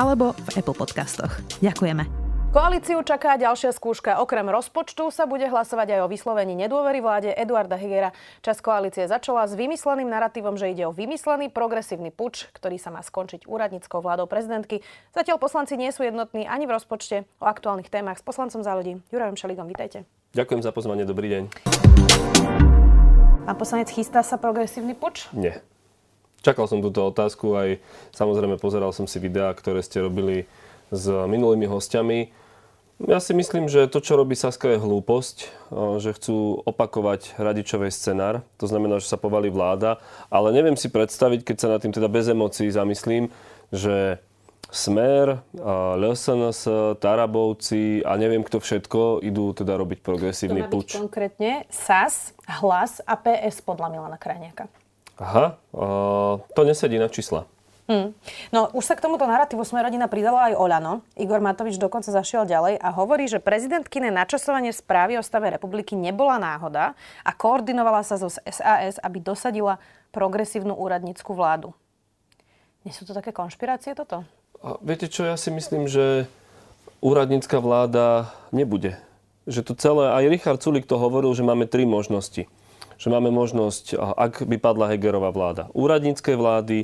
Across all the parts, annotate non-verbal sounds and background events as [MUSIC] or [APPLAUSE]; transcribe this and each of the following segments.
alebo v Apple Podcastoch. Ďakujeme. Koalíciu čaká ďalšia skúška. Okrem rozpočtu sa bude hlasovať aj o vyslovení nedôvery vláde Eduarda Hegera. Čas koalície začala s vymysleným narratívom, že ide o vymyslený progresívny puč, ktorý sa má skončiť úradníckou vládou prezidentky. Zatiaľ poslanci nie sú jednotní ani v rozpočte. O aktuálnych témach s poslancom za ľudí. Jurajom Šeligom, vítajte. Ďakujem za pozvanie, dobrý deň. Pán poslanec, chystá sa progresívny puč? Nie. Čakal som túto otázku, aj samozrejme pozeral som si videá, ktoré ste robili s minulými hostiami. Ja si myslím, že to, čo robí Saska, je hlúposť, že chcú opakovať radičový scenár. To znamená, že sa povalí vláda. Ale neviem si predstaviť, keď sa na tým teda bez emócií zamyslím, že Smer, LSNS, Tarabovci a neviem kto všetko idú teda robiť progresívny puč. konkrétne SAS, Hlas a PS podľa Milana Krajniaka. Aha, uh, to nesedí na čísla. Hmm. No už sa k tomuto narratívu sme rodina pridala aj Oľano. Igor Matovič dokonca zašiel ďalej a hovorí, že prezidentkine načasovanie správy o stave republiky nebola náhoda a koordinovala sa zo SAS, aby dosadila progresívnu úradnícku vládu. Nie sú to také konšpirácie toto? A viete čo, ja si myslím, že úradnícka vláda nebude. Že to celé, aj Richard Sulik to hovoril, že máme tri možnosti že máme možnosť, ak by padla Hegerová vláda, úradníckej vlády,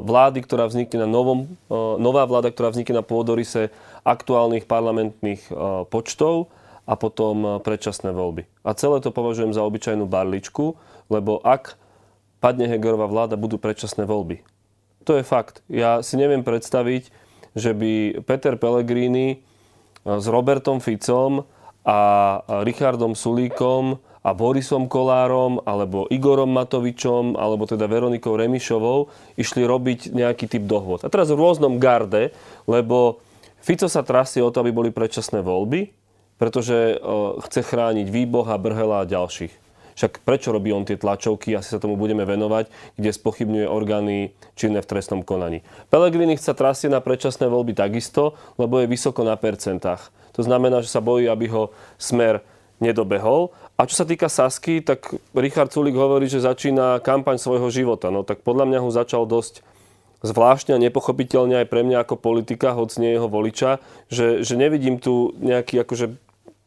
vlády, ktorá vznikne na novom, nová vláda, ktorá vznikne na pôdorise aktuálnych parlamentných počtov a potom predčasné voľby. A celé to považujem za obyčajnú barličku, lebo ak padne Hegerová vláda, budú predčasné voľby. To je fakt. Ja si neviem predstaviť, že by Peter Pellegrini s Robertom Ficom a Richardom Sulíkom a Borisom Kolárom, alebo Igorom Matovičom, alebo teda Veronikou Remišovou išli robiť nejaký typ dohod. A teraz v rôznom garde, lebo Fico sa trasie o to, aby boli predčasné voľby, pretože chce chrániť Výboha, Brhela a ďalších. Však prečo robí on tie tlačovky, asi sa tomu budeme venovať, kde spochybňuje orgány činné v trestnom konaní. Pelegrini chce trasie na predčasné voľby takisto, lebo je vysoko na percentách. To znamená, že sa bojí, aby ho smer nedobehol. A čo sa týka Sasky, tak Richard Sulik hovorí, že začína kampaň svojho života. No tak podľa mňa ho začal dosť zvláštne a nepochopiteľne aj pre mňa ako politika, hoď nie jeho voliča, že, že nevidím tu nejaký akože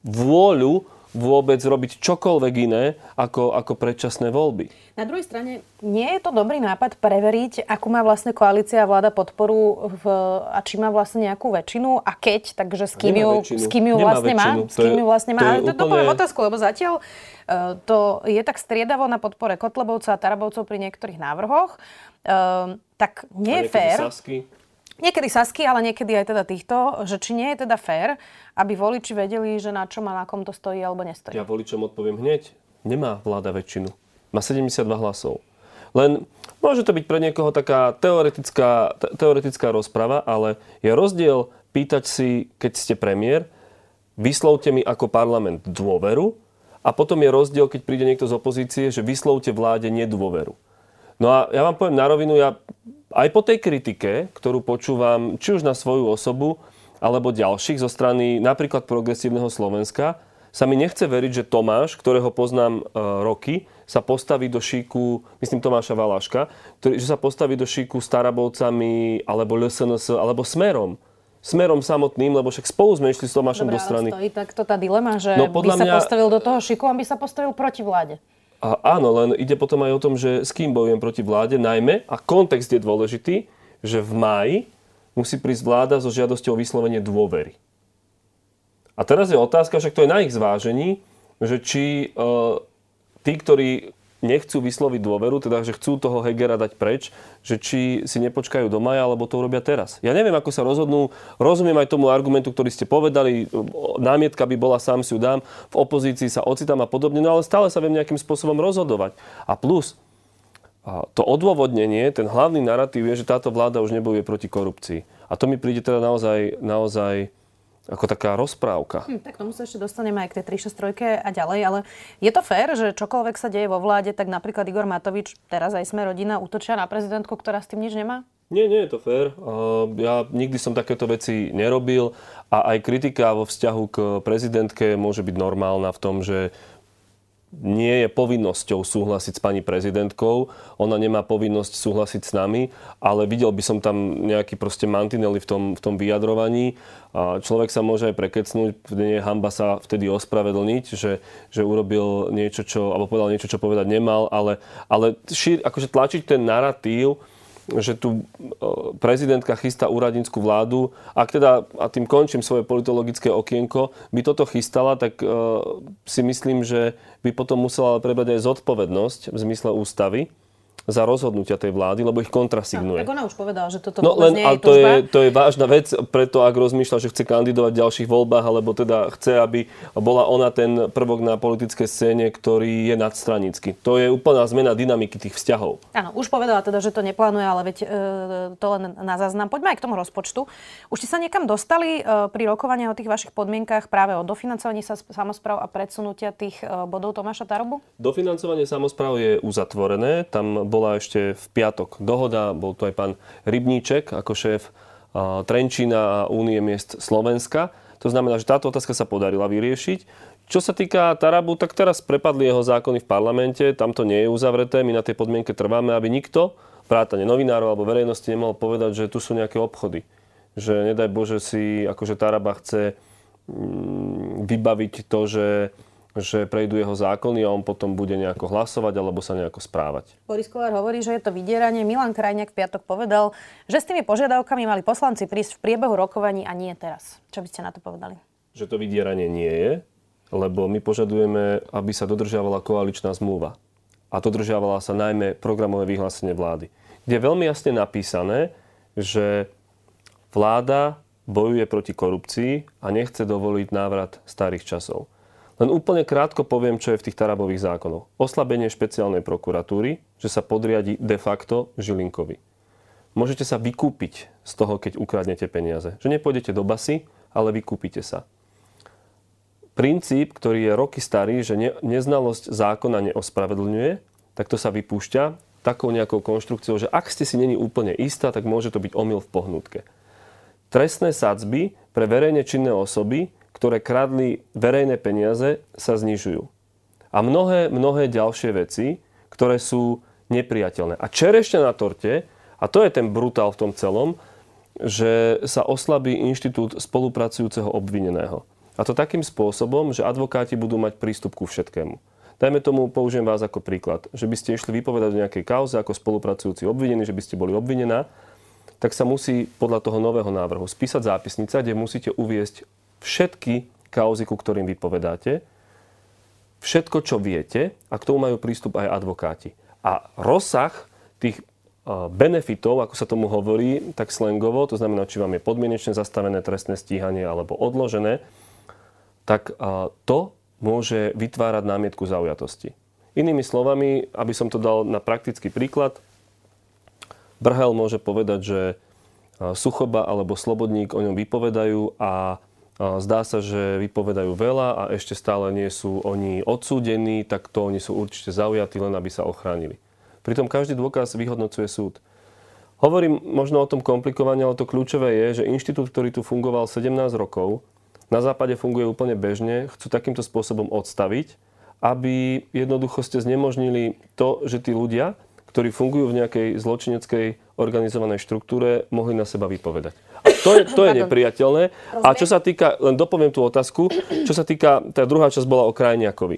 vôľu vôbec robiť čokoľvek iné ako, ako predčasné voľby. Na druhej strane, nie je to dobrý nápad preveriť, akú má vlastne koalícia a vláda podporu v, a či má vlastne nejakú väčšinu a keď, takže s kým, ju, s kým ju vlastne má. S kým ju vlastne má. To, je, to, úplne... to otázku, lebo zatiaľ uh, to je tak striedavo na podpore Kotlebovca a Tarabovcov pri niektorých návrhoch. Uh, tak nie je fér. Sasky. Niekedy Sasky, ale niekedy aj teda týchto, že či nie je teda fér, aby voliči vedeli, že na čom a na kom to stojí alebo nestojí. Ja voličom odpoviem hneď. Nemá vláda väčšinu. Má 72 hlasov. Len môže to byť pre niekoho taká teoretická, te, teoretická rozprava, ale je rozdiel pýtať si, keď ste premiér, vyslovte mi ako parlament dôveru a potom je rozdiel, keď príde niekto z opozície, že vyslovte vláde nedôveru. No a ja vám poviem na rovinu, ja aj po tej kritike, ktorú počúvam či už na svoju osobu, alebo ďalších zo strany napríklad progresívneho Slovenska, sa mi nechce veriť, že Tomáš, ktorého poznám e, roky, sa postaví do šíku, myslím Tomáša Valáška, ktorý, že sa postaví do šíku s Tarabovcami, alebo LSNS, alebo Smerom. Smerom samotným, lebo však spolu sme išli s Tomášom Dobre, do strany. Stojí takto tá dilema, že no, by sa mňa... postavil do toho šiku, aby sa postavil proti vláde. A áno, len ide potom aj o tom, že s kým bojujem proti vláde, najmä, a kontext je dôležitý, že v máji musí prísť vláda so žiadosťou o vyslovenie dôvery. A teraz je otázka, však to je na ich zvážení, že či e, tí, ktorí nechcú vysloviť dôveru, teda že chcú toho Hegera dať preč, že či si nepočkajú do maja, alebo to urobia teraz. Ja neviem, ako sa rozhodnú. Rozumiem aj tomu argumentu, ktorý ste povedali. Námietka by bola sám si ju dám, v opozícii sa ocitám a podobne, no ale stále sa viem nejakým spôsobom rozhodovať. A plus, to odôvodnenie, ten hlavný narratív je, že táto vláda už nebojuje proti korupcii. A to mi príde teda naozaj, naozaj ako taká rozprávka. Hm, tak tomu sa ešte dostaneme aj k tej 363 a ďalej, ale je to fér, že čokoľvek sa deje vo vláde, tak napríklad Igor Matovič, teraz aj sme rodina, útočia na prezidentku, ktorá s tým nič nemá? Nie, nie je to fér. Ja nikdy som takéto veci nerobil a aj kritika vo vzťahu k prezidentke môže byť normálna v tom, že nie je povinnosťou súhlasiť s pani prezidentkou, ona nemá povinnosť súhlasiť s nami, ale videl by som tam nejaký proste mantinely v tom, v tom vyjadrovaní. A človek sa môže aj prekecnúť, nie hamba sa vtedy ospravedlniť, že, že urobil niečo, čo, alebo povedal niečo, čo povedať nemal, ale, ale šír, akože tlačiť ten narratív, že tu e, prezidentka chystá úradnícku vládu. Ak teda, a tým končím svoje politologické okienko, by toto chystala, tak uh, si myslím, že by potom musela prebrať aj zodpovednosť v zmysle ústavy za rozhodnutia tej vlády, lebo ich kontrasignuje. tak ona už povedala, že toto no, len, nie je to je, to je vážna vec, preto ak rozmýšľa, že chce kandidovať v ďalších voľbách, alebo teda chce, aby bola ona ten prvok na politické scéne, ktorý je nadstranický. To je úplná zmena dynamiky tých vzťahov. Áno, už povedala teda, že to neplánuje, ale veď e, to len na záznam. Poďme aj k tomu rozpočtu. Už ste sa niekam dostali e, pri rokovaní o tých vašich podmienkach práve o dofinancovaní sa samozpráv a predsunutia tých e, bodov Tomáša Tarobu? Dofinancovanie samozpráv je uzatvorené. Tam bola ešte v piatok dohoda, bol tu aj pán Rybníček ako šéf Trenčína a Únie miest Slovenska. To znamená, že táto otázka sa podarila vyriešiť. Čo sa týka Tarabu, tak teraz prepadli jeho zákony v parlamente, tam to nie je uzavreté, my na tej podmienke trváme, aby nikto, vrátane novinárov alebo verejnosti, nemohol povedať, že tu sú nejaké obchody. Že nedaj Bože si, akože Taraba chce mm, vybaviť to, že že prejdú jeho zákony a on potom bude nejako hlasovať alebo sa nejako správať. Boris Kolár hovorí, že je to vydieranie. Milan Krajňák v piatok povedal, že s tými požiadavkami mali poslanci prísť v priebehu rokovaní a nie teraz. Čo by ste na to povedali? Že to vydieranie nie je, lebo my požadujeme, aby sa dodržiavala koaličná zmluva. A dodržiavala sa najmä programové vyhlásenie vlády, kde je veľmi jasne napísané, že vláda bojuje proti korupcii a nechce dovoliť návrat starých časov. Len úplne krátko poviem, čo je v tých Tarabových zákonoch. Oslabenie špeciálnej prokuratúry, že sa podriadi de facto Žilinkovi. Môžete sa vykúpiť z toho, keď ukradnete peniaze. Že nepôjdete do basy, ale vykúpite sa. Princíp, ktorý je roky starý, že ne, neznalosť zákona neospravedlňuje, tak to sa vypúšťa takou nejakou konštrukciou, že ak ste si není úplne istá, tak môže to byť omyl v pohnutke. Trestné sadzby pre verejne činné osoby ktoré kradli verejné peniaze, sa znižujú. A mnohé, mnohé ďalšie veci, ktoré sú nepriateľné. A čerešťa na torte, a to je ten brutál v tom celom, že sa oslabí inštitút spolupracujúceho obvineného. A to takým spôsobom, že advokáti budú mať prístup ku všetkému. Dajme tomu, použijem vás ako príklad, že by ste išli vypovedať o nejakej kauze ako spolupracujúci obvinený, že by ste boli obvinená, tak sa musí podľa toho nového návrhu spísať zápisnica, kde musíte uviesť všetky kauzy, ku ktorým vypovedáte, všetko, čo viete a k tomu majú prístup aj advokáti. A rozsah tých benefitov, ako sa tomu hovorí, tak slangovo, to znamená, či vám je podmienečne zastavené trestné stíhanie alebo odložené, tak to môže vytvárať námietku zaujatosti. Inými slovami, aby som to dal na praktický príklad, Brhel môže povedať, že Suchoba alebo Slobodník o ňom vypovedajú a Zdá sa, že vypovedajú veľa a ešte stále nie sú oni odsúdení, tak to oni sú určite zaujatí, len aby sa ochránili. Pritom každý dôkaz vyhodnocuje súd. Hovorím možno o tom komplikovane, ale to kľúčové je, že inštitút, ktorý tu fungoval 17 rokov, na západe funguje úplne bežne, chcú takýmto spôsobom odstaviť, aby jednoducho ste znemožnili to, že tí ľudia, ktorí fungujú v nejakej zločineckej organizovanej štruktúre, mohli na seba vypovedať. To je, to je nepriateľné. A čo sa týka, len dopoviem tú otázku, čo sa týka, tá druhá časť bola o Krajniakovi.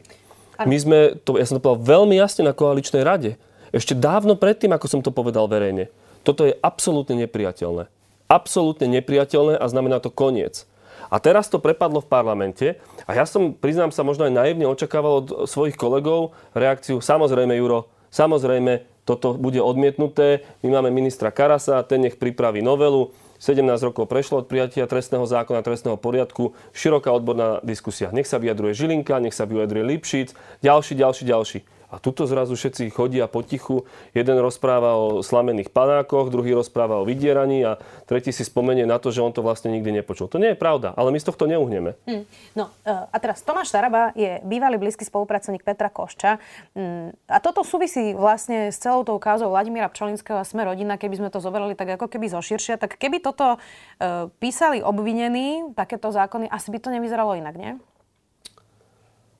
My sme, to, ja som to povedal veľmi jasne na koaličnej rade. Ešte dávno predtým, ako som to povedal verejne. Toto je absolútne nepriateľné. Absolútne nepriateľné a znamená to koniec. A teraz to prepadlo v parlamente a ja som, priznám sa, možno aj naivne očakával od svojich kolegov reakciu, samozrejme, Juro, samozrejme, toto bude odmietnuté. My máme ministra Karasa, ten nech pripraví novelu. 17 rokov prešlo od prijatia trestného zákona, trestného poriadku, široká odborná diskusia. Nech sa vyjadruje Žilinka, nech sa vyjadruje Lipšic, ďalší, ďalší, ďalší. A tuto zrazu všetci chodia potichu. Jeden rozpráva o slamených panákoch, druhý rozpráva o vydieraní a tretí si spomenie na to, že on to vlastne nikdy nepočul. To nie je pravda, ale my z tohto neuhneme. Hmm. No e, a teraz Tomáš Taraba je bývalý blízky spolupracovník Petra Košča. Hmm, a toto súvisí vlastne s celou tou kázou Vladimíra Pčolinského a Sme rodina, keby sme to zobrali tak ako keby zoširšia. Tak keby toto uh, písali obvinení, takéto zákony, asi by to nevyzeralo inak, nie?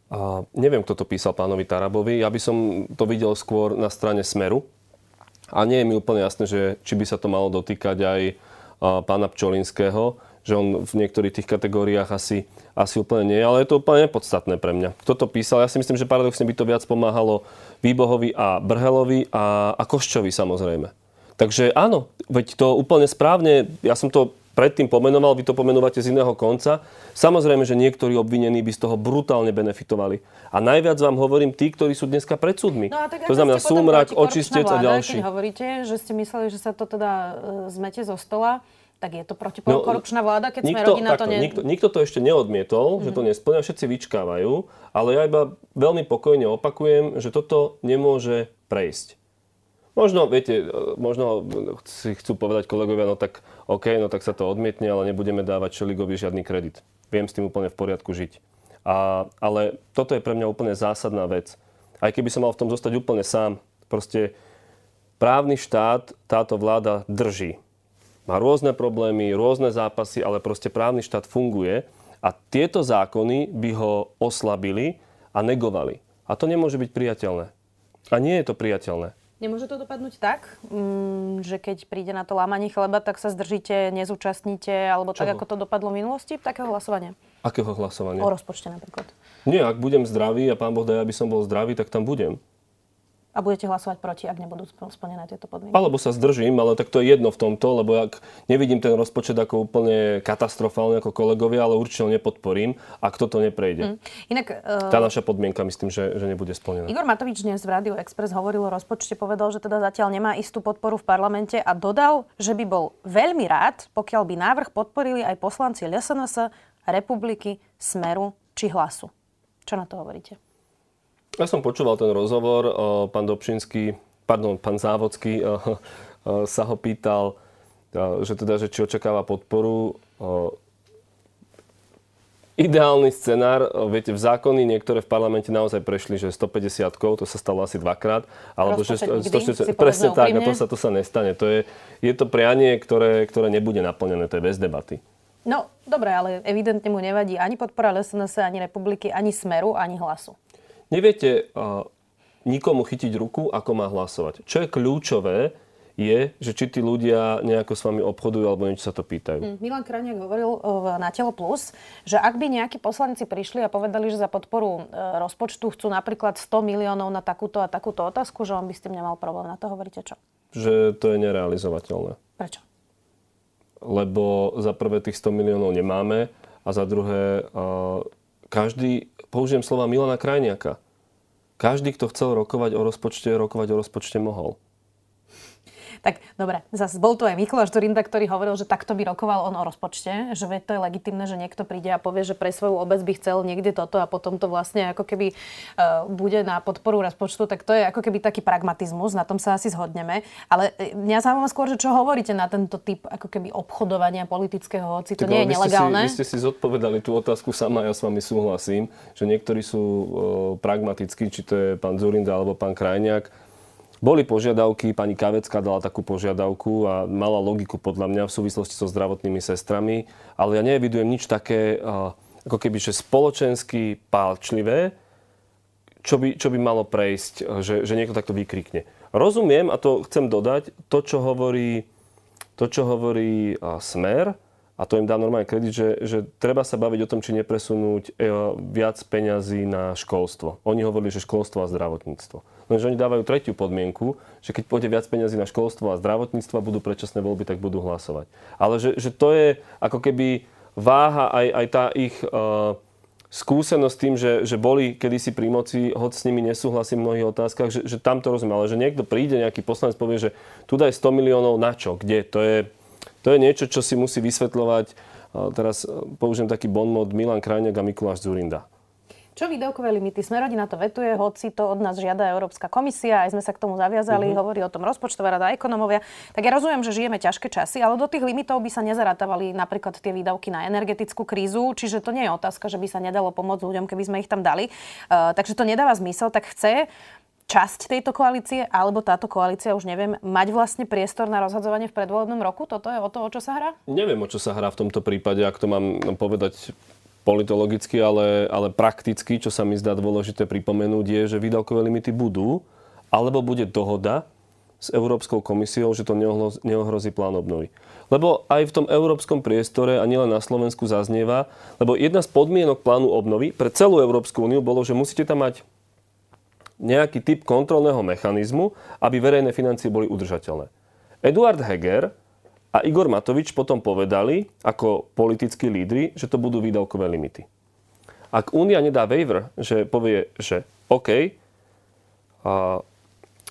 A neviem, kto to písal pánovi Tarabovi. Ja by som to videl skôr na strane Smeru. A nie je mi úplne jasné, že či by sa to malo dotýkať aj pána Pčolinského, že on v niektorých tých kategóriách asi, asi úplne nie, ale je to úplne nepodstatné pre mňa. Kto to písal? Ja si myslím, že paradoxne by to viac pomáhalo Výbohovi a Brhelovi a, a Koščovi samozrejme. Takže áno, veď to úplne správne, ja som to predtým pomenoval, vy to pomenúvate z iného konca. Samozrejme, že niektorí obvinení by z toho brutálne benefitovali. A najviac vám hovorím tí, ktorí sú dneska pred súdmi. No to znamená Súmrak, Očistec a ďalší. Keď hovoríte, že ste mysleli, že sa to teda e, zmete zo stola, tak je to protikorupčná no, vláda, keď nikto, sme rodina takto, to ne... Nikto, nikto to ešte neodmietol, mm-hmm. že to mhm. nesplňa, všetci vyčkávajú, ale ja iba veľmi pokojne opakujem, že toto nemôže prejsť. Možno, viete, možno si chcú povedať kolegovia, no tak OK, no tak sa to odmietne, ale nebudeme dávať Šeligovi žiadny kredit. Viem s tým úplne v poriadku žiť. A, ale toto je pre mňa úplne zásadná vec. Aj keby som mal v tom zostať úplne sám, proste právny štát táto vláda drží. Má rôzne problémy, rôzne zápasy, ale proste právny štát funguje a tieto zákony by ho oslabili a negovali. A to nemôže byť priateľné. A nie je to priateľné. Nemôže to dopadnúť tak, mm, že keď príde na to lámanie chleba, tak sa zdržíte, nezúčastníte, alebo Čoho? tak, ako to dopadlo v minulosti, takého hlasovania? Akého hlasovania? O rozpočte napríklad. Nie, ak budem zdravý a pán Boh daj, aby som bol zdravý, tak tam budem a budete hlasovať proti, ak nebudú splnené tieto podmienky. Alebo sa zdržím, ale tak to je jedno v tomto, lebo ak nevidím ten rozpočet ako úplne katastrofálny ako kolegovia, ale určite ho nepodporím, ak toto neprejde. Mm. Inak, uh... Tá naša podmienka myslím, že, že nebude splnená. Igor Matovič dnes v Radio Express hovoril o rozpočte, povedal, že teda zatiaľ nemá istú podporu v parlamente a dodal, že by bol veľmi rád, pokiaľ by návrh podporili aj poslanci LSNS, Republiky, Smeru či Hlasu. Čo na to hovoríte? Ja som počúval ten rozhovor, pán Dobšinský, pardon, pán Závodský sa ho pýtal, že teda, že či očakáva podporu. Ideálny scenár, viete, v zákony niektoré v parlamente naozaj prešli, že 150 to sa stalo asi dvakrát, alebo že 140, presne tak, a to sa, to sa nestane. To je, je to prianie, ktoré, ktoré nebude naplnené, to je bez debaty. No, dobre, ale evidentne mu nevadí ani podpora SNS, ani republiky, ani Smeru, ani Hlasu neviete nikomu chytiť ruku, ako má hlasovať. Čo je kľúčové, je, že či tí ľudia nejako s vami obchodujú alebo niečo sa to pýtajú. Mm, Milan Krajniak hovoril na Telo Plus, že ak by nejakí poslanci prišli a povedali, že za podporu e, rozpočtu chcú napríklad 100 miliónov na takúto a takúto otázku, že on by s tým nemal problém. Na to hovoríte čo? Že to je nerealizovateľné. Prečo? Lebo za prvé tých 100 miliónov nemáme a za druhé každý, použijem slova Milana Krajniaka, každý, kto chcel rokovať o rozpočte, rokovať o rozpočte mohol. Tak dobre, zase bol tu aj Mikuláš Durinda, ktorý hovoril, že takto by rokoval on o rozpočte, že to je legitimné, že niekto príde a povie, že pre svoju obec by chcel niekde toto a potom to vlastne ako keby uh, bude na podporu rozpočtu, tak to je ako keby taký pragmatizmus, na tom sa asi zhodneme. Ale e, mňa zaujíma skôr, že čo hovoríte na tento typ ako keby obchodovania politického, hoci to tak, nie je nelegálne. Ste, si, vy ste si zodpovedali tú otázku sama, ja s vami súhlasím, že niektorí sú uh, pragmatickí, či to je pán Zurinda alebo pán Krajniak boli požiadavky, pani Kavecka dala takú požiadavku a mala logiku podľa mňa v súvislosti so zdravotnými sestrami, ale ja nevidujem nič také, ako keby, že spoločensky pálčlivé, čo by, čo by malo prejsť, že, že niekto takto vykrikne. Rozumiem, a to chcem dodať, to, čo hovorí, to, čo hovorí Smer, a to im dá normálne kredit, že, že treba sa baviť o tom, či nepresunúť e, viac peňazí na školstvo. Oni hovorili, že školstvo a zdravotníctvo. Lenže oni dávajú tretiu podmienku, že keď pôjde viac peniazy na školstvo a zdravotníctvo a budú predčasné voľby, tak budú hlasovať. Ale že, že to je ako keby váha aj, aj tá ich uh, skúsenosť tým, že, že boli kedysi pri moci, hoď s nimi nesúhlasím v mnohých otázkach, že, že tam to rozumiem. Ale že niekto príde, nejaký poslanec povie, že tu daj 100 miliónov na čo, kde, to je, to je niečo, čo si musí vysvetľovať. Uh, teraz použijem taký bon mod Milan Krajniak a Mikuláš Zurinda Čo výdavkové limity? Smerodina to vetuje, hoci to od nás žiada Európska komisia, aj sme sa k tomu zaviazali, uh-huh. hovorí o tom rozpočtová rada ekonomovia. Tak ja rozumiem, že žijeme ťažké časy, ale do tých limitov by sa nezarátavali napríklad tie výdavky na energetickú krízu, čiže to nie je otázka, že by sa nedalo pomôcť ľuďom, keby sme ich tam dali. Uh, takže to nedáva zmysel, tak chce časť tejto koalície, alebo táto koalícia, už neviem, mať vlastne priestor na rozhadzovanie v predvolebnom roku? Toto je o to, o čo sa hrá? Neviem, o čo sa hrá v tomto prípade, ak to mám povedať politologicky, ale, ale prakticky, čo sa mi zdá dôležité pripomenúť, je, že výdavkové limity budú, alebo bude dohoda s Európskou komisiou, že to neohrozí plán obnovy. Lebo aj v tom európskom priestore a nielen na Slovensku zaznieva, lebo jedna z podmienok plánu obnovy pre celú Európsku úniu bolo, že musíte tam mať nejaký typ kontrolného mechanizmu, aby verejné financie boli udržateľné. Eduard Heger a Igor Matovič potom povedali, ako politickí lídry, že to budú výdavkové limity. Ak Únia nedá waiver, že povie, že OK, a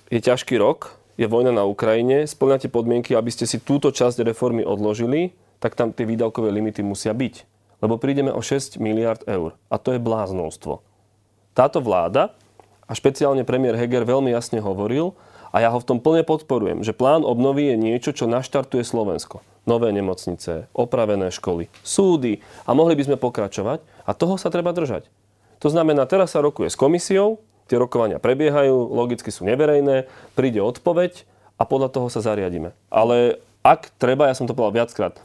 je ťažký rok, je vojna na Ukrajine, splňate podmienky, aby ste si túto časť reformy odložili, tak tam tie výdavkové limity musia byť. Lebo prídeme o 6 miliard eur. A to je bláznostvo. Táto vláda a špeciálne premiér Heger veľmi jasne hovoril, a ja ho v tom plne podporujem, že plán obnovy je niečo, čo naštartuje Slovensko. Nové nemocnice, opravené školy, súdy a mohli by sme pokračovať a toho sa treba držať. To znamená, teraz sa rokuje s komisiou, tie rokovania prebiehajú, logicky sú neverejné, príde odpoveď a podľa toho sa zariadíme. Ale ak treba, ja som to povedal viackrát,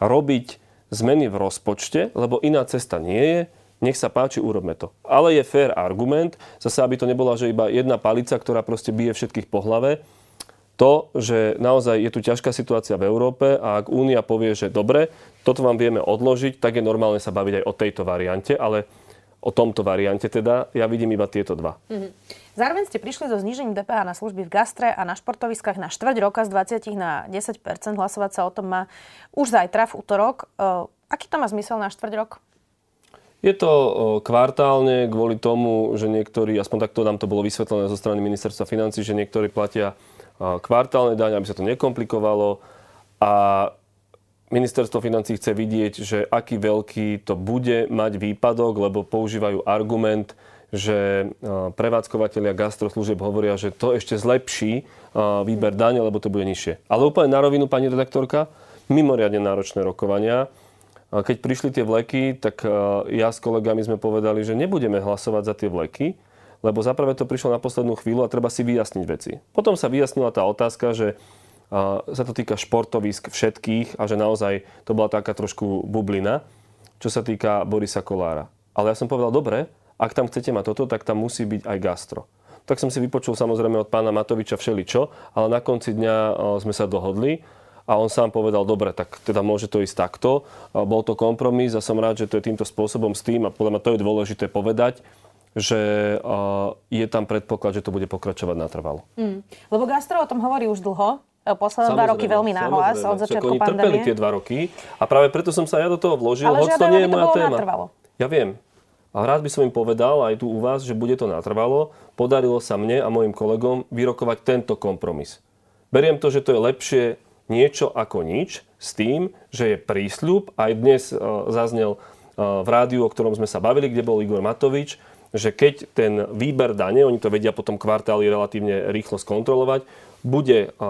robiť zmeny v rozpočte, lebo iná cesta nie je, nech sa páči, urobme to. Ale je fér argument, zase aby to nebola, že iba jedna palica, ktorá proste bije všetkých po hlave, to, že naozaj je tu ťažká situácia v Európe a ak Únia povie, že dobre, toto vám vieme odložiť, tak je normálne sa baviť aj o tejto variante, ale o tomto variante teda ja vidím iba tieto dva. Mm-hmm. Zároveň ste prišli so znížením DPH na služby v gastre a na športoviskách na štvrť roka z 20 na 10 Hlasovať sa o tom má už zajtra v útorok. Uh, aký to má zmysel na štvrť rok? Je to kvartálne kvôli tomu, že niektorí, aspoň takto nám to bolo vysvetlené zo strany ministerstva financí, že niektorí platia kvartálne daň, aby sa to nekomplikovalo. A ministerstvo financí chce vidieť, že aký veľký to bude mať výpadok, lebo používajú argument, že prevádzkovateľia gastroslúžieb hovoria, že to ešte zlepší výber dane, lebo to bude nižšie. Ale úplne na rovinu, pani redaktorka, mimoriadne náročné rokovania keď prišli tie vleky, tak e, ja s kolegami sme povedali, že nebudeme hlasovať za tie vleky, lebo zaprvé to prišlo na poslednú chvíľu a treba si vyjasniť veci. Potom sa vyjasnila tá otázka, že sa to týka športovisk všetkých a že naozaj to bola taká trošku bublina, čo sa týka Borisa Kolára. Ale ja som povedal, dobre, ak tam chcete mať toto, tak tam musí byť aj gastro. Tak som si vypočul samozrejme od pána Matoviča všeličo, ale na konci dňa e, sme sa dohodli a on sám povedal, dobre, tak teda môže to ísť takto. Bol to kompromis a som rád, že to je týmto spôsobom s tým a podľa mňa to je dôležité povedať, že je tam predpoklad, že to bude pokračovať natrvalo. Mm. Lebo Gastro o tom hovorí už dlho, posledné dva roky veľmi náhlas od začiatku oni pandémie. trpeli tie dva roky a práve preto som sa ja do toho vložil, Ale hoď to nie je moja téma. Natrvalo. Ja viem. A rád by som im povedal aj tu u vás, že bude to natrvalo. Podarilo sa mne a mojim kolegom vyrokovať tento kompromis. Beriem to, že to je lepšie niečo ako nič s tým, že je prísľub. Aj dnes e, zaznel e, v rádiu, o ktorom sme sa bavili, kde bol Igor Matovič, že keď ten výber dane, oni to vedia potom kvartály relatívne rýchlo skontrolovať, bude e,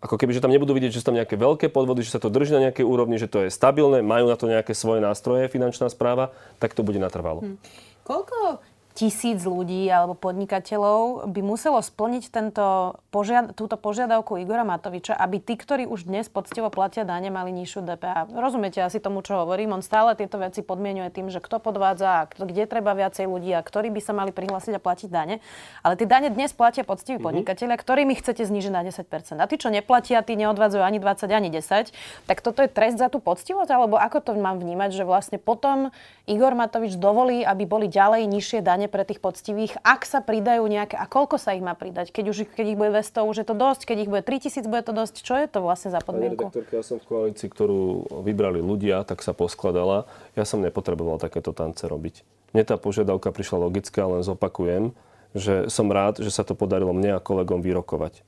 ako keby, že tam nebudú vidieť, že sú tam nejaké veľké podvody, že sa to drží na nejakej úrovni, že to je stabilné, majú na to nejaké svoje nástroje, finančná správa, tak to bude natrvalo. Hm. Koľko tisíc ľudí alebo podnikateľov by muselo splniť tento požiad- túto požiadavku Igora Matoviča, aby tí, ktorí už dnes poctivo platia dane, mali nižšiu DPH. Rozumiete asi tomu, čo hovorím? On stále tieto veci podmienuje tým, že kto podvádza, kde treba viacej ľudí a ktorí by sa mali prihlásiť a platiť dane. Ale tie dane dnes platia poctiví mm-hmm. podnikatelia, ktorými chcete znižiť na 10%. A tí, čo neplatia, tí neodvádzajú ani 20, ani 10. Tak toto je trest za tú poctivosť? Alebo ako to mám vnímať, že vlastne potom Igor Matovič dovolí, aby boli ďalej nižšie dane pre tých poctivých, ak sa pridajú nejaké, a koľko sa ich má pridať? Keď, už, keď ich bude 200, už je to dosť, keď ich bude 3000, bude to dosť. Čo je to vlastne za podmienku? Ja som v koalícii, ktorú vybrali ľudia, tak sa poskladala. Ja som nepotreboval takéto tance robiť. Mne tá požiadavka prišla logická, len zopakujem, že som rád, že sa to podarilo mne a kolegom vyrokovať.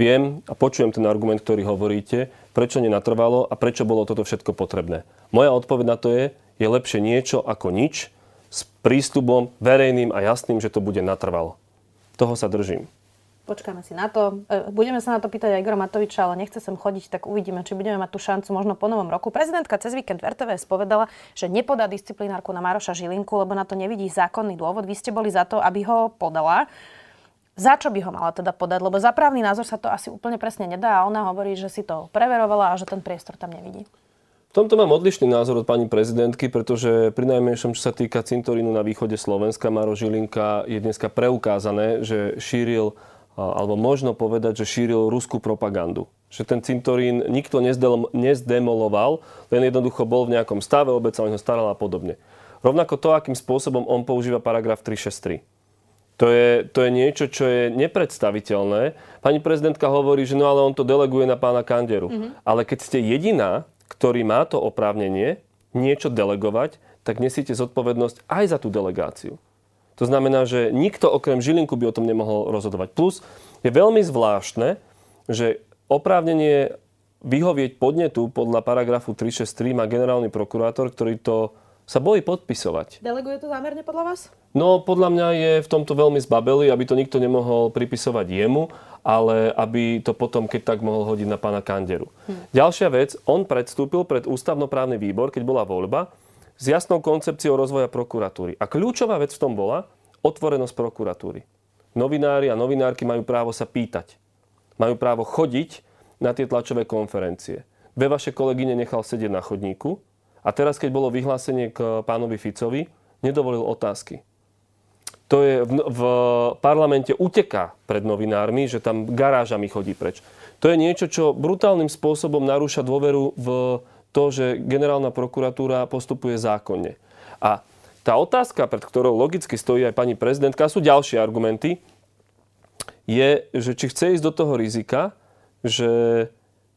Viem a počujem ten argument, ktorý hovoríte, prečo nenatrvalo a prečo bolo toto všetko potrebné. Moja odpoveď na to je, je lepšie niečo ako nič, s prístupom verejným a jasným, že to bude natrvalo. Toho sa držím. Počkáme si na to. E, budeme sa na to pýtať aj Igora Matoviča, ale nechce sem chodiť, tak uvidíme, či budeme mať tú šancu možno po novom roku. Prezidentka cez víkend v RTVS že nepodá disciplinárku na Maroša Žilinku, lebo na to nevidí zákonný dôvod. Vy ste boli za to, aby ho podala. Za čo by ho mala teda podať? Lebo za právny názor sa to asi úplne presne nedá a ona hovorí, že si to preverovala a že ten priestor tam nevidí. V tomto mám odlišný názor od pani prezidentky, pretože pri najmenšom, čo sa týka cintorínu na východe Slovenska, Maro Žilinka je dneska preukázané, že šíril alebo možno povedať, že šíril ruskú propagandu. Že ten cintorín nikto nezdemoloval, len jednoducho bol v nejakom stave, obec sa o neho starala a podobne. Rovnako to, akým spôsobom on používa paragraf 363. To je, to je niečo, čo je nepredstaviteľné. Pani prezidentka hovorí, že no ale on to deleguje na pána Kanderu. Mm-hmm. Ale keď ste jediná, ktorý má to oprávnenie niečo delegovať, tak nesíte zodpovednosť aj za tú delegáciu. To znamená, že nikto okrem Žilinku by o tom nemohol rozhodovať. Plus je veľmi zvláštne, že oprávnenie vyhovieť podnetu podľa paragrafu 363 má generálny prokurátor, ktorý to sa bojí podpisovať. Deleguje to zámerne podľa vás? No, podľa mňa je v tomto veľmi zbabelý, aby to nikto nemohol pripisovať jemu, ale aby to potom, keď tak, mohol hodiť na pána Kanderu. Hm. Ďalšia vec, on predstúpil pred ústavnoprávny výbor, keď bola voľba, s jasnou koncepciou rozvoja prokuratúry. A kľúčová vec v tom bola otvorenosť prokuratúry. Novinári a novinárky majú právo sa pýtať. Majú právo chodiť na tie tlačové konferencie. Dve vaše kolegyne nechal sedieť na chodníku a teraz, keď bolo vyhlásenie k pánovi Ficovi, nedovolil otázky. To je v, v parlamente uteká pred novinármi, že tam garážami chodí preč. To je niečo, čo brutálnym spôsobom narúša dôveru v to, že generálna prokuratúra postupuje zákonne. A tá otázka, pred ktorou logicky stojí aj pani prezidentka, sú ďalšie argumenty, je, že či chce ísť do toho rizika, že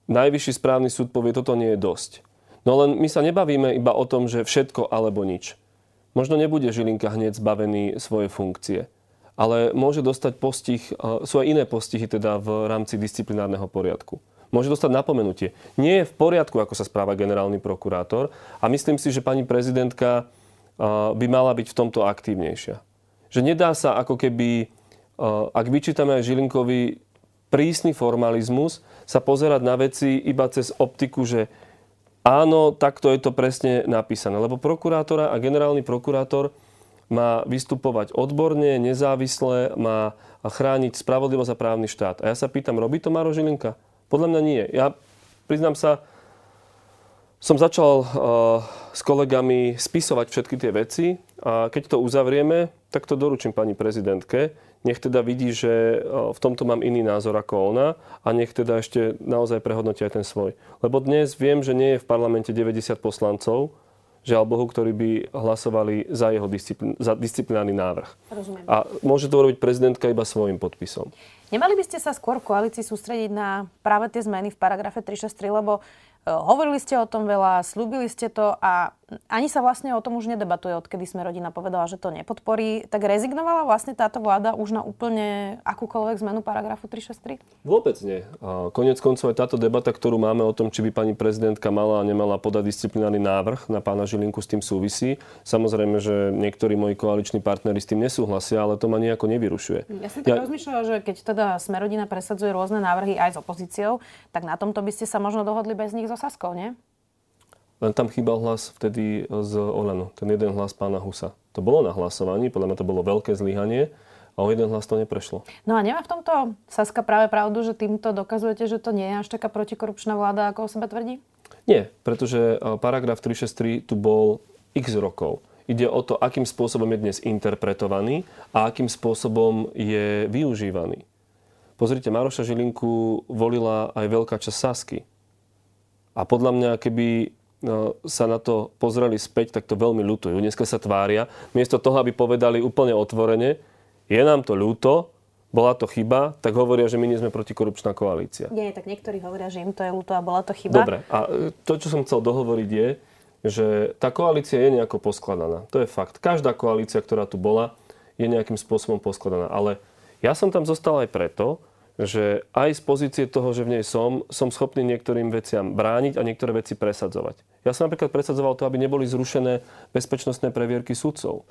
najvyšší správny súd povie, toto nie je dosť. No len my sa nebavíme iba o tom, že všetko alebo nič. Možno nebude Žilinka hneď zbavený svoje funkcie, ale môže dostať postih, sú aj iné postihy teda v rámci disciplinárneho poriadku môže dostať napomenutie. Nie je v poriadku, ako sa správa generálny prokurátor a myslím si, že pani prezidentka by mala byť v tomto aktívnejšia. Že nedá sa ako keby, ak vyčítame aj Žilinkovi prísny formalizmus, sa pozerať na veci iba cez optiku, že áno, takto je to presne napísané. Lebo prokurátora a generálny prokurátor má vystupovať odborne, nezávisle, má chrániť spravodlivosť a právny štát. A ja sa pýtam, robí to Maro Žilinka? Podľa mňa nie. Ja priznám sa, som začal uh, s kolegami spisovať všetky tie veci a keď to uzavrieme, tak to doručím pani prezidentke. Nech teda vidí, že v tomto mám iný názor ako ona a nech teda ešte naozaj prehodnotí aj ten svoj. Lebo dnes viem, že nie je v parlamente 90 poslancov, žiaľ Bohu, ktorí by hlasovali za jeho disciplín, za disciplinárny návrh. Rozumiem. A môže to urobiť prezidentka iba svojim podpisom. Nemali by ste sa skôr v koalícii sústrediť na práve tie zmeny v paragrafe 363, lebo Eh, hovorili ste o tom veľa, slúbili ste to a ani sa vlastne o tom už nedebatuje, odkedy sme rodina povedala, že to nepodporí. Tak rezignovala vlastne táto vláda už na úplne akúkoľvek zmenu paragrafu 363? Vôbec nie. Konec koncov aj táto debata, ktorú máme o tom, či by pani prezidentka mala a nemala podať disciplinárny návrh na pána Žilinku s tým súvisí. Samozrejme, že niektorí moji koaliční partneri s tým nesúhlasia, ale to ma nejako nevyrušuje. Ja som tak ja... rozmýšľala, že keď teda Smerodina presadzuje rôzne návrhy aj s opozíciou, tak na tomto by ste sa možno dohodli bez nich so Saskou, nie? Len tam chýbal hlas vtedy z Olano, ten jeden hlas pána Husa. To bolo na hlasovaní, podľa mňa to bolo veľké zlyhanie a o jeden hlas to neprešlo. No a nemá v tomto Saska práve pravdu, že týmto dokazujete, že to nie je až taká protikorupčná vláda, ako o sebe tvrdí? Nie, pretože paragraf 363 tu bol x rokov. Ide o to, akým spôsobom je dnes interpretovaný a akým spôsobom je využívaný. Pozrite, Maroša Žilinku volila aj veľká časť Sasky. A podľa mňa, keby sa na to pozreli späť, tak to veľmi ľutujú. Dneska sa tvária, miesto toho, aby povedali úplne otvorene, je nám to ľúto, bola to chyba, tak hovoria, že my nie sme protikorupčná koalícia. Nie, tak niektorí hovoria, že im to je ľúto a bola to chyba. Dobre, a e, to, čo som chcel dohovoriť je, že tá koalícia je nejako poskladaná. To je fakt. Každá koalícia, ktorá tu bola, je nejakým spôsobom poskladaná. Ale ja som tam zostal aj preto, že aj z pozície toho, že v nej som, som schopný niektorým veciam brániť a niektoré veci presadzovať. Ja som napríklad presadzoval to, aby neboli zrušené bezpečnostné previerky sudcov.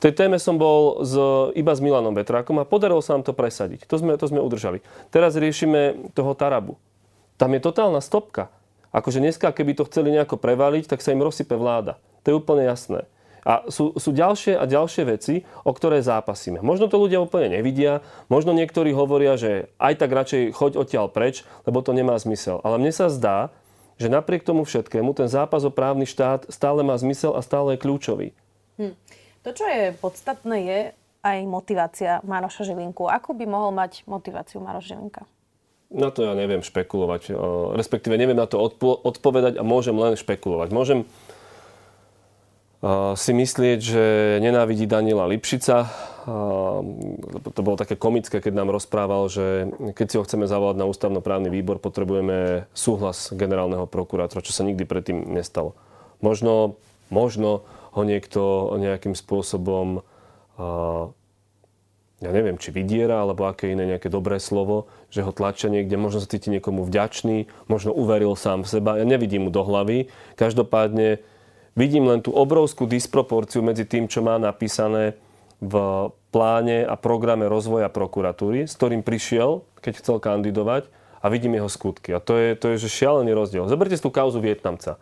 V tej téme som bol z, iba s Milanom Vetrákom a podarilo sa nám to presadiť. To sme, to sme udržali. Teraz riešime toho Tarabu. Tam je totálna stopka. Akože dneska, keby to chceli nejako prevaliť, tak sa im rozsype vláda. To je úplne jasné. A sú, sú ďalšie a ďalšie veci, o ktoré zápasíme. Možno to ľudia úplne nevidia, možno niektorí hovoria, že aj tak radšej choď odtiaľ preč, lebo to nemá zmysel. Ale mne sa zdá, že napriek tomu všetkému ten zápas o právny štát stále má zmysel a stále je kľúčový. Hm. To, čo je podstatné, je aj motivácia Maroša Žilinku. Ako by mohol mať motiváciu Maroš Žilinka? Na to ja neviem špekulovať. Respektíve neviem na to odpo- odpovedať a môžem len špekulovať. Môžem si myslieť, že nenávidí Daniela Lipšica. To bolo také komické, keď nám rozprával, že keď si ho chceme zavolať na ústavnoprávny výbor, potrebujeme súhlas generálneho prokurátora, čo sa nikdy predtým nestalo. Možno, možno ho niekto nejakým spôsobom ja neviem, či vydiera, alebo aké iné nejaké dobré slovo, že ho tlačia niekde, možno sa cíti niekomu vďačný, možno uveril sám v seba. Ja nevidím mu do hlavy. Každopádne vidím len tú obrovskú disproporciu medzi tým, čo má napísané v pláne a programe rozvoja prokuratúry, s ktorým prišiel, keď chcel kandidovať a vidím jeho skutky. A to je, to je že šialený rozdiel. Zoberte si tú kauzu Vietnamca.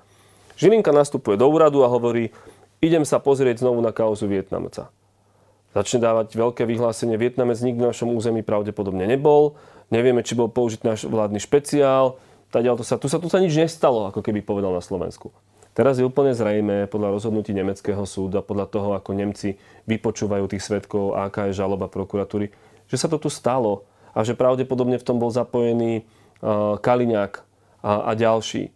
Žilinka nastupuje do úradu a hovorí, idem sa pozrieť znovu na kauzu Vietnamca. Začne dávať veľké vyhlásenie. Vietnamec nikdy na našom území pravdepodobne nebol. Nevieme, či bol použiť náš vládny špeciál. to sa, tu, sa, tu sa nič nestalo, ako keby povedal na Slovensku. Teraz je úplne zrejme podľa rozhodnutí nemeckého súdu a podľa toho, ako Nemci vypočúvajú tých svetkov aká je žaloba prokuratúry, že sa to tu stalo a že pravdepodobne v tom bol zapojený uh, Kaliňák a, a ďalší.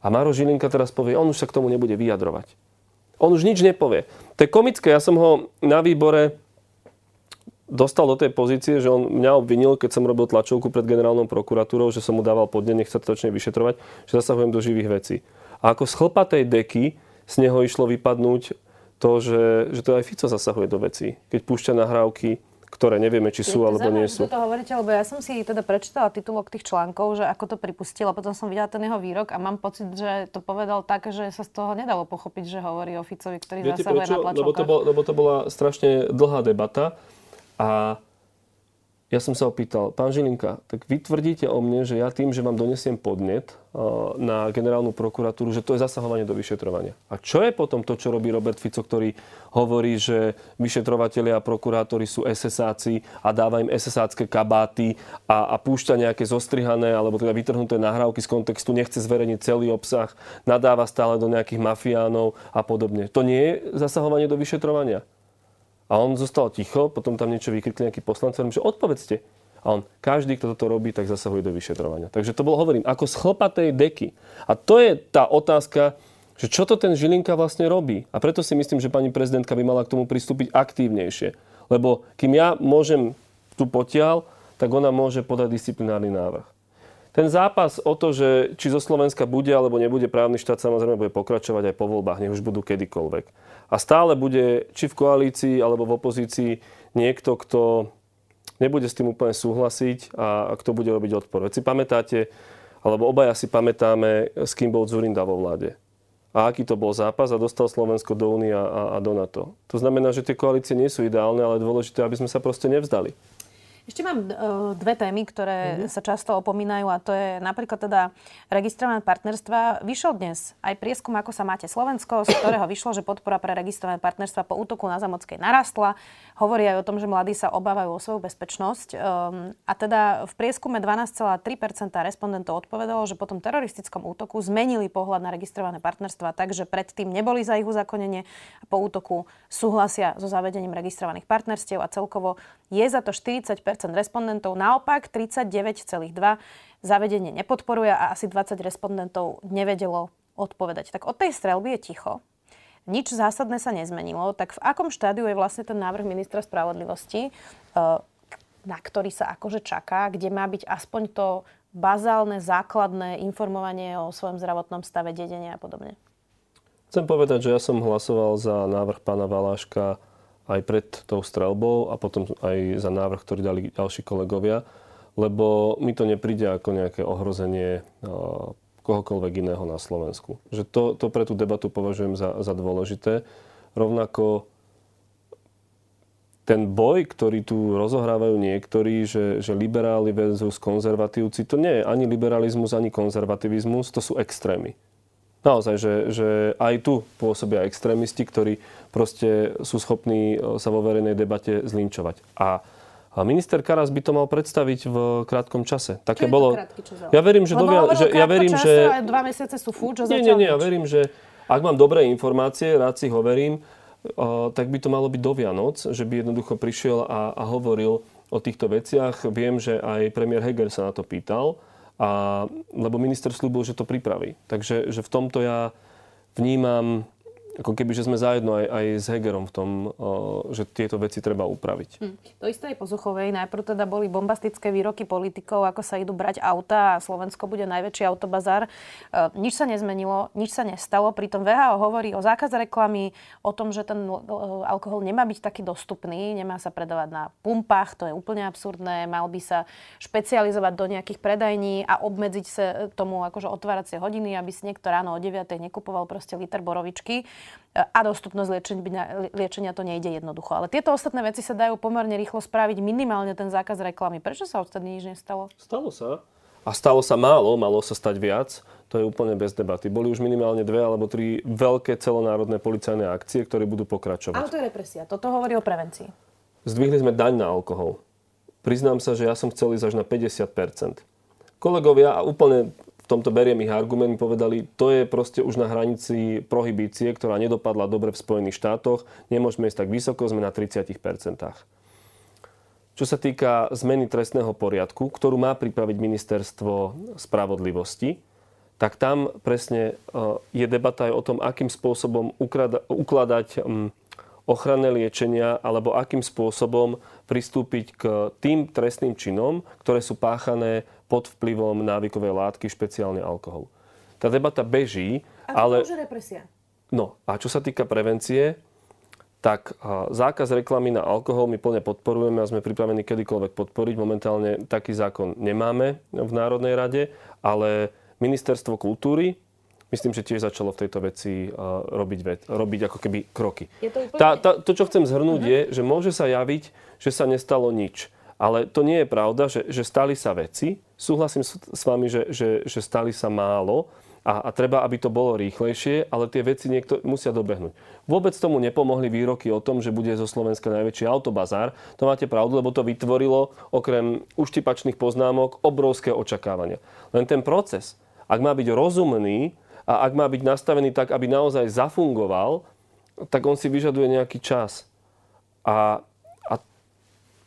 A Maro Žilinka teraz povie, on už sa k tomu nebude vyjadrovať. On už nič nepovie. To je komické. Ja som ho na výbore dostal do tej pozície, že on mňa obvinil, keď som robil tlačovku pred generálnou prokuratúrou, že som mu dával podne, nech sa to začne vyšetrovať, že zasahujem do živých vecí. A ako z chlpatej deky z neho išlo vypadnúť to, že, že to aj Fico zasahuje do vecí. Keď púšťa nahrávky ktoré nevieme, či sú alebo nie sú. to hovoríte, lebo ja som si teda prečítala titulok tých článkov, že ako to pripustil a potom som videla ten jeho výrok a mám pocit, že to povedal tak, že sa z toho nedalo pochopiť, že hovorí o Ficovi, ktorý Viete zasahuje prečo? na tlačovkách. Lebo to, bol, lebo to bola strašne dlhá debata a ja som sa opýtal, pán Žilinka, tak vy tvrdíte o mne, že ja tým, že vám donesiem podnet na generálnu prokuratúru, že to je zasahovanie do vyšetrovania. A čo je potom to, čo robí Robert Fico, ktorý hovorí, že vyšetrovateľia a prokurátori sú SSáci a dáva im SSácké kabáty a, a púšťa nejaké zostrihané alebo teda vytrhnuté nahrávky z kontextu, nechce zverejniť celý obsah, nadáva stále do nejakých mafiánov a podobne. To nie je zasahovanie do vyšetrovania. A on zostal ticho, potom tam niečo vykrikli nejaký poslanci, že odpovedzte. A on, každý, kto toto robí, tak zasahuje do vyšetrovania. Takže to bolo, hovorím, ako z chlpatej deky. A to je tá otázka, že čo to ten Žilinka vlastne robí. A preto si myslím, že pani prezidentka by mala k tomu pristúpiť aktívnejšie. Lebo kým ja môžem tu potiaľ, tak ona môže podať disciplinárny návrh. Ten zápas o to, že či zo Slovenska bude alebo nebude právny štát, samozrejme bude pokračovať aj po voľbách, nech už budú kedykoľvek. A stále bude, či v koalícii alebo v opozícii, niekto, kto nebude s tým úplne súhlasiť a, kto bude robiť odpor. Veď si pamätáte, alebo obaja si pamätáme, s kým bol Zurinda vo vláde. A aký to bol zápas a dostal Slovensko do Únie a, a do NATO. To znamená, že tie koalície nie sú ideálne, ale dôležité, aby sme sa proste nevzdali. Ešte mám uh, dve témy, ktoré mm-hmm. sa často opomínajú a to je napríklad teda registrované partnerstva. Vyšiel dnes aj prieskum, ako sa máte Slovensko, z ktorého vyšlo, že podpora pre registrované partnerstva po útoku na Zamockej narastla. Hovorí aj o tom, že mladí sa obávajú o svoju bezpečnosť. Um, a teda v prieskume 12,3% respondentov odpovedalo, že po tom teroristickom útoku zmenili pohľad na registrované partnerstva takže predtým neboli za ich uzakonenie a po útoku súhlasia so zavedením registrovaných partnerstiev a celkovo je za to 40 respondentov, naopak 39,2 zavedenie nepodporuje a asi 20 respondentov nevedelo odpovedať. Tak od tej strelby je ticho. Nič zásadné sa nezmenilo. Tak v akom štádiu je vlastne ten návrh ministra spravodlivosti, eh, na ktorý sa akože čaká, kde má byť aspoň to bazálne, základné informovanie o svojom zdravotnom stave, dedenia a podobne? Chcem povedať, že ja som hlasoval za návrh pána Valáška aj pred tou strelbou a potom aj za návrh, ktorý dali ďalší kolegovia, lebo mi to nepríde ako nejaké ohrozenie kohokoľvek iného na Slovensku. Že to, to pre tú debatu považujem za, za dôležité. Rovnako ten boj, ktorý tu rozohrávajú niektorí, že, že liberáli versus konzervatívci, to nie je ani liberalizmus, ani konzervativizmus, to sú extrémy. Naozaj, že, že aj tu pôsobia extrémisti, ktorí proste sú schopní e, sa vo verejnej debate zlinčovať. A a minister Karas by to mal predstaviť v krátkom čase. Také Čo bolo... čas? Ja verím, že... Dovia... že ja verím, čase, že... Dva mesiace sú fúč, nie, nie, nie, ja verím, že ak mám dobré informácie, rád si ich overím, tak by to malo byť do Vianoc, že by jednoducho prišiel a, a hovoril o týchto veciach. Viem, že aj premiér Heger sa na to pýtal, a, lebo minister slúbil, že to pripraví. Takže že v tomto ja vnímam ako keby, že sme zajedno aj, aj s Hegerom v tom, že tieto veci treba upraviť. Hm. To isté aj po Zuchovej. Najprv teda boli bombastické výroky politikov, ako sa idú brať auta a Slovensko bude najväčší autobazár. E, nič sa nezmenilo, nič sa nestalo. Pritom VHO hovorí o zákaze reklamy, o tom, že ten e, alkohol nemá byť taký dostupný, nemá sa predávať na pumpách, to je úplne absurdné. Mal by sa špecializovať do nejakých predajní a obmedziť sa tomu akože otváracie hodiny, aby si niekto ráno o 9. nekupoval proste liter borovičky a dostupnosť liečenia, liečenia to nejde jednoducho. Ale tieto ostatné veci sa dajú pomerne rýchlo spraviť, minimálne ten zákaz reklamy. Prečo sa odtedy nič nestalo? Stalo sa. A stalo sa málo, malo sa stať viac. To je úplne bez debaty. Boli už minimálne dve alebo tri veľké celonárodné policajné akcie, ktoré budú pokračovať. Ale to je represia. Toto hovorí o prevencii. Zdvihli sme daň na alkohol. Priznám sa, že ja som chcel ísť až na 50% Kolegovia, a úplne tomto beriem ich argument, povedali, to je proste už na hranici prohibície, ktorá nedopadla dobre v Spojených štátoch, nemôžeme ísť tak vysoko, sme na 30%. Čo sa týka zmeny trestného poriadku, ktorú má pripraviť ministerstvo spravodlivosti, tak tam presne e, je debata aj o tom, akým spôsobom ukladať ochranné liečenia alebo akým spôsobom pristúpiť k tým trestným činom, ktoré sú páchané pod vplyvom návykovej látky, špeciálne alkohol. Tá debata beží, a ale... A represia. No a čo sa týka prevencie, tak zákaz reklamy na alkohol my plne podporujeme a sme pripravení kedykoľvek podporiť. Momentálne taký zákon nemáme v Národnej rade, ale Ministerstvo kultúry myslím, že tiež začalo v tejto veci robiť, ved, robiť ako keby kroky. Je to, úplne... tá, tá, to, čo chcem zhrnúť, uh-huh. je, že môže sa javiť, že sa nestalo nič. Ale to nie je pravda, že, že stali sa veci. Súhlasím s, vami, že, že, že stali sa málo a, a treba, aby to bolo rýchlejšie, ale tie veci niekto musia dobehnúť. Vôbec tomu nepomohli výroky o tom, že bude zo Slovenska najväčší autobazár. To máte pravdu, lebo to vytvorilo okrem uštipačných poznámok obrovské očakávania. Len ten proces, ak má byť rozumný, a ak má byť nastavený tak, aby naozaj zafungoval, tak on si vyžaduje nejaký čas. A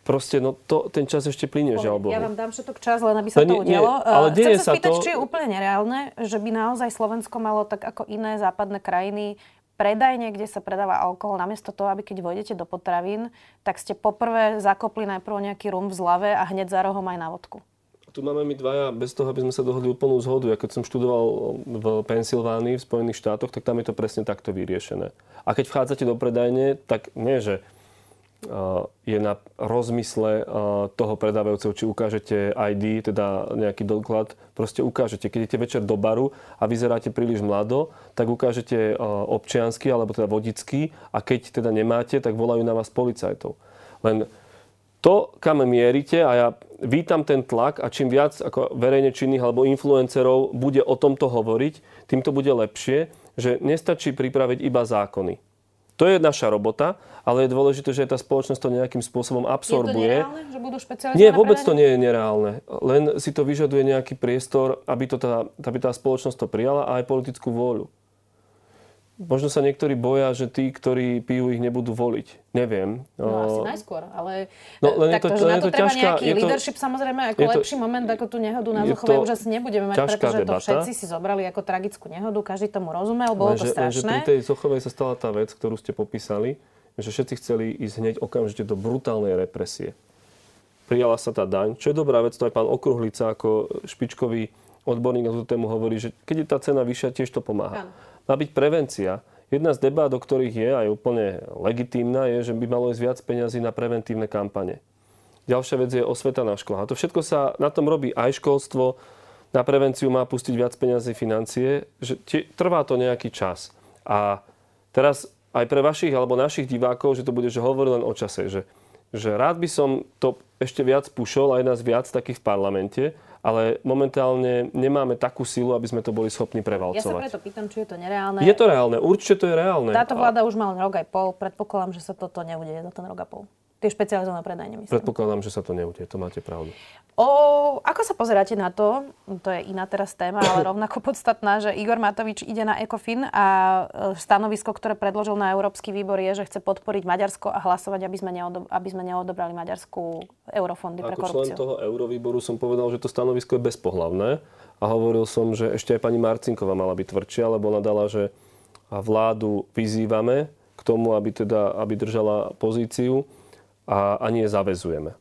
proste no to, ten čas ešte plinie, žiaľ Bohu. Ja vám dám všetok čas, len aby sa no, to udialo. ale Chcem sa spýtať, to... či je úplne nereálne, že by naozaj Slovensko malo tak ako iné západné krajiny predajne, kde sa predáva alkohol, namiesto toho, aby keď vojdete do potravín, tak ste poprvé zakopli najprv nejaký rum v zlave a hneď za rohom aj na vodku tu máme my dvaja, bez toho, aby sme sa dohodli úplnú zhodu. Ja keď som študoval v Pensylvánii, v Spojených štátoch, tak tam je to presne takto vyriešené. A keď vchádzate do predajne, tak nie, že je na rozmysle toho predávajúceho, či ukážete ID, teda nejaký doklad, proste ukážete. Keď idete večer do baru a vyzeráte príliš mlado, tak ukážete občiansky alebo teda vodický a keď teda nemáte, tak volajú na vás policajtov. Len to, kam mierite, a ja vítam ten tlak a čím viac ako verejne činných alebo influencerov bude o tomto hovoriť, tým to bude lepšie, že nestačí pripraviť iba zákony. To je naša robota, ale je dôležité, že tá spoločnosť to nejakým spôsobom absorbuje. Je to nereálne, že budú Nie, vôbec to nie je nereálne. Len si to vyžaduje nejaký priestor, aby, to tá, aby tá spoločnosť to prijala a aj politickú vôľu. Možno sa niektorí boja, že tí, ktorí pijú, ich nebudú voliť. Neviem. No asi najskôr, ale no, len takto, je to, že len na to, to treba ťažká, nejaký to, leadership samozrejme ako to, lepší moment ako tú nehodu na Zuchovej už asi nebudeme mať, pretože debata. to všetci si zobrali ako tragickú nehodu, každý tomu rozumel, bolo to strašné. Lenže pri tej Zuchovej sa stala tá vec, ktorú ste popísali, že všetci chceli ísť hneď okamžite do brutálnej represie. Prijala sa tá daň, čo je dobrá vec, to aj pán Okruhlica ako špičkový odborník na tú tému hovorí, že keď je tá cena vyššia, tiež to pomáha. Áno má byť prevencia. Jedna z debát, o ktorých je aj úplne legitímna, je, že by malo ísť viac peňazí na preventívne kampane. Ďalšia vec je osveta na školách. A to všetko sa na tom robí aj školstvo, na prevenciu má pustiť viac peňazí financie, že tie, trvá to nejaký čas. A teraz aj pre vašich alebo našich divákov, že to bude, že hovorí len o čase, že že rád by som to ešte viac pušol, aj nás viac takých v parlamente, ale momentálne nemáme takú silu, aby sme to boli schopní prevalcovať. Ja sa preto pýtam, či je to nereálne. Je to reálne, určite to je reálne. Táto vláda a... už má rok aj pol, predpokladám, že sa toto nebude za ten rok a pol. Tie špecializované predajne, myslím. Predpokladám, že sa to neudeje, to máte pravdu. O, ako sa pozeráte na to, to je iná teraz téma, ale [COUGHS] rovnako podstatná, že Igor Matovič ide na ECOFIN a e, stanovisko, ktoré predložil na Európsky výbor je, že chce podporiť Maďarsko a hlasovať, aby sme, neodob- aby sme neodobrali Maďarsku eurofondy pre korupciu. Ako člen toho eurovýboru som povedal, že to stanovisko je bezpohlavné a hovoril som, že ešte aj pani Marcinková mala byť tvrdšia, lebo ona dala, že vládu vyzývame k tomu, aby, teda, aby držala pozíciu a, a nie zavezujeme.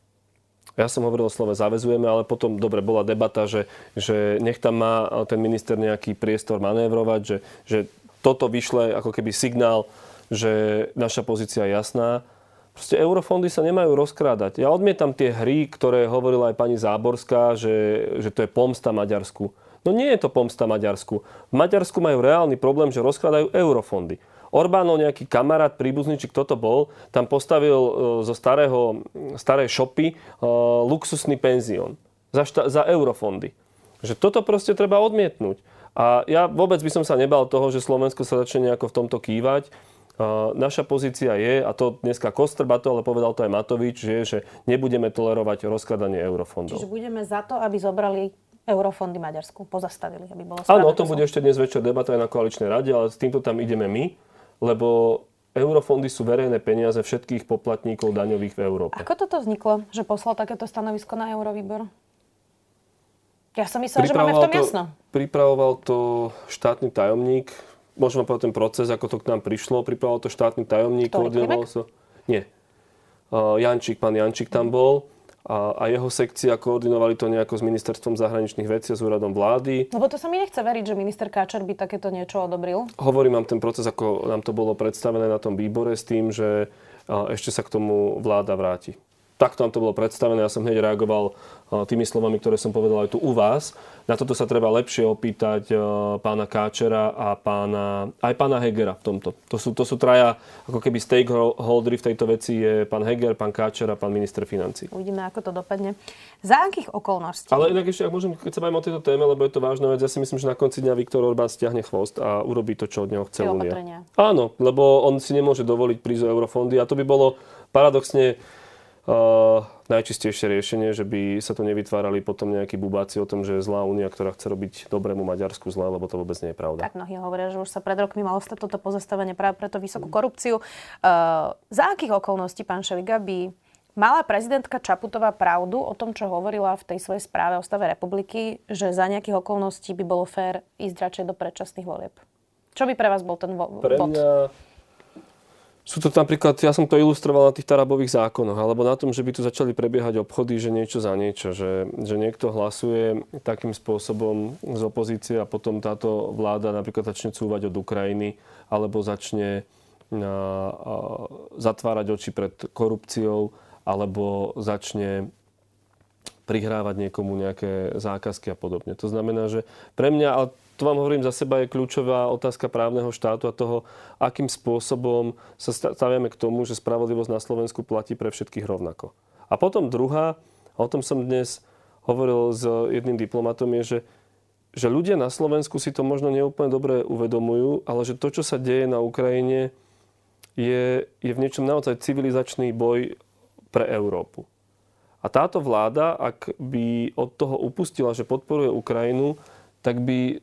Ja som hovoril o slove zavezujeme, ale potom, dobre, bola debata, že, že nech tam má ten minister nejaký priestor manévrovať, že, že toto vyšle ako keby signál, že naša pozícia je jasná. Proste eurofondy sa nemajú rozkrádať. Ja odmietam tie hry, ktoré hovorila aj pani Záborská, že, že to je pomsta Maďarsku. No nie je to pomsta Maďarsku. V Maďarsku majú reálny problém, že rozkladajú eurofondy. Orbánov nejaký kamarát, príbuzný, či kto to bol, tam postavil e, zo starého, starej šopy e, luxusný penzión za, šta, za eurofondy. Že toto proste treba odmietnúť. A ja vôbec by som sa nebal toho, že Slovensko sa začne nejako v tomto kývať. E, naša pozícia je, a to dneska Kostrba to, ale povedal to aj Matovič, že, že nebudeme tolerovať rozkladanie eurofondov. Čiže budeme za to, aby zobrali eurofondy Maďarsku, pozastavili, aby bolo Áno, o tom bude ešte dnes večer debata aj na koaličnej rade, ale s týmto tam ideme my lebo eurofondy sú verejné peniaze všetkých poplatníkov daňových v Európe. Ako toto vzniklo, že poslal takéto stanovisko na Eurovýbor? Ja som myslel, že máme v tom to, jasno. Pripravoval to štátny tajomník. Môžem povedať ten proces, ako to k nám prišlo. Pripravoval to štátny tajomník. Ktorý, sa... Nie. Uh, Jančík, pán Jančík tam bol a, a jeho sekcia koordinovali to nejako s ministerstvom zahraničných vecí a s úradom vlády. Lebo to sa mi nechce veriť, že minister Káčer by takéto niečo odobril. Hovorím vám ten proces, ako nám to bolo predstavené na tom výbore s tým, že ešte sa k tomu vláda vráti takto nám to bolo predstavené. Ja som hneď reagoval tými slovami, ktoré som povedal aj tu u vás. Na toto sa treba lepšie opýtať pána Káčera a pána, aj pána Hegera v tomto. To sú, to sú traja, ako keby stakeholdery v tejto veci je pán Heger, pán Káčer a pán minister financí. Uvidíme, ako to dopadne. Za akých okolností? Ale inak ešte, ak môžem, keď sa bavím o tejto téme, lebo je to vážna vec, ja si myslím, že na konci dňa Viktor Orbán stiahne chvost a urobí to, čo od neho chce Únia. Áno, lebo on si nemôže dovoliť prísť eurofondy a to by bolo paradoxne Uh, najčistejšie riešenie, že by sa to nevytvárali potom nejakí bubáci o tom, že je zlá únia, ktorá chce robiť dobrému Maďarsku zle, lebo to vôbec nie je pravda. Tak mnohí hovoria, že už sa pred rokmi malo stať toto pozastavenie práve preto vysokú korupciu. Uh, za akých okolností, pán Šeliga, by Mala prezidentka Čaputová pravdu o tom, čo hovorila v tej svojej správe o stave republiky, že za nejakých okolností by bolo fér ísť radšej do predčasných volieb? Čo by pre vás bol ten vo- pre bod? Mňa sú to napríklad, ja som to ilustroval na tých tarabových zákonoch, alebo na tom, že by tu začali prebiehať obchody, že niečo za niečo, že, že niekto hlasuje takým spôsobom z opozície a potom táto vláda napríklad začne cúvať od Ukrajiny, alebo začne a, a, zatvárať oči pred korupciou, alebo začne prihrávať niekomu nejaké zákazky a podobne. To znamená, že pre mňa, ale to vám hovorím za seba, je kľúčová otázka právneho štátu a toho, akým spôsobom sa staviame k tomu, že spravodlivosť na Slovensku platí pre všetkých rovnako. A potom druhá, a o tom som dnes hovoril s jedným diplomatom, je, že, že ľudia na Slovensku si to možno neúplne dobre uvedomujú, ale že to, čo sa deje na Ukrajine, je, je v niečom naozaj civilizačný boj pre Európu. A táto vláda, ak by od toho upustila, že podporuje Ukrajinu, tak by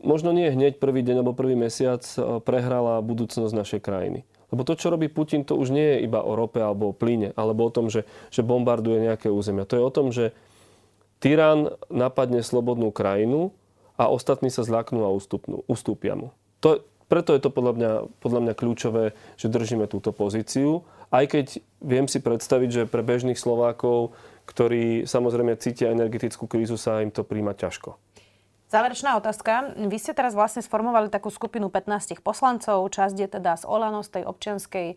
možno nie hneď prvý deň alebo prvý mesiac e, prehrala budúcnosť našej krajiny. Lebo to, čo robí Putin, to už nie je iba o rope alebo o plyne, alebo o tom, že, že bombarduje nejaké územia. To je o tom, že tyran napadne slobodnú krajinu a ostatní sa zľaknú a ustupnú, ustúpia mu. To, preto je to podľa mňa, podľa mňa kľúčové, že držíme túto pozíciu. Aj keď viem si predstaviť, že pre bežných Slovákov, ktorí samozrejme cítia energetickú krízu, sa im to príjma ťažko. Záverečná otázka. Vy ste teraz vlastne sformovali takú skupinu 15 poslancov. Časť je teda z Olano, z tej občianskej e,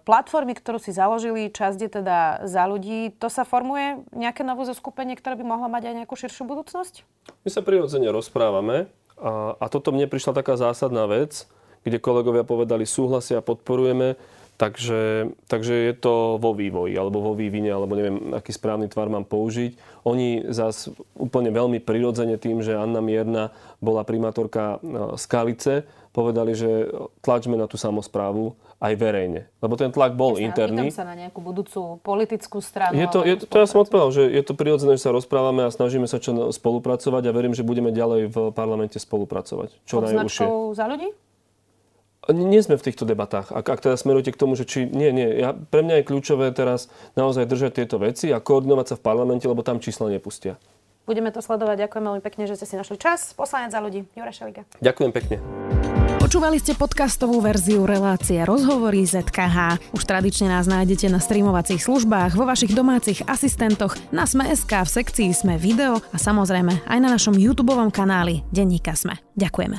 platformy, ktorú si založili. Časť je teda za ľudí. To sa formuje nejaké nové zoskupenie, ktoré by mohlo mať aj nejakú širšiu budúcnosť? My sa prirodzene rozprávame a, a toto mne prišla taká zásadná vec, kde kolegovia povedali súhlasia, podporujeme. Takže, takže je to vo vývoji, alebo vo vývine, alebo neviem, aký správny tvar mám použiť. Oni zás úplne veľmi prirodzene tým, že Anna Mierna bola primátorka e, Skalice, povedali, že tlačme na tú samozprávu aj verejne. Lebo ten tlak bol Jasne, interný. sa na nejakú budúcu politickú stranu. Je to, je, to ja som odpovedal, že je to prirodzené, že sa rozprávame a snažíme sa čo spolupracovať a verím, že budeme ďalej v parlamente spolupracovať. Čo Pod najúžšie. za ľudí? Nie sme v týchto debatách. Ak, ak teda smerujete k tomu, že či... Nie, nie. Ja, pre mňa je kľúčové teraz naozaj držať tieto veci a koordinovať sa v parlamente, lebo tam čísla nepustia. Budeme to sledovať. Ďakujem veľmi pekne, že ste si našli čas. Poslanec za ľudí, Jura Šeliga. Ďakujem pekne. Počúvali ste podcastovú verziu relácie Rozhovory ZKH. Už tradične nás nájdete na streamovacích službách, vo vašich domácich asistentoch, na Sme.sk, v sekcii Sme video a samozrejme aj na našom YouTube kanáli Denníka Sme. Ďakujeme.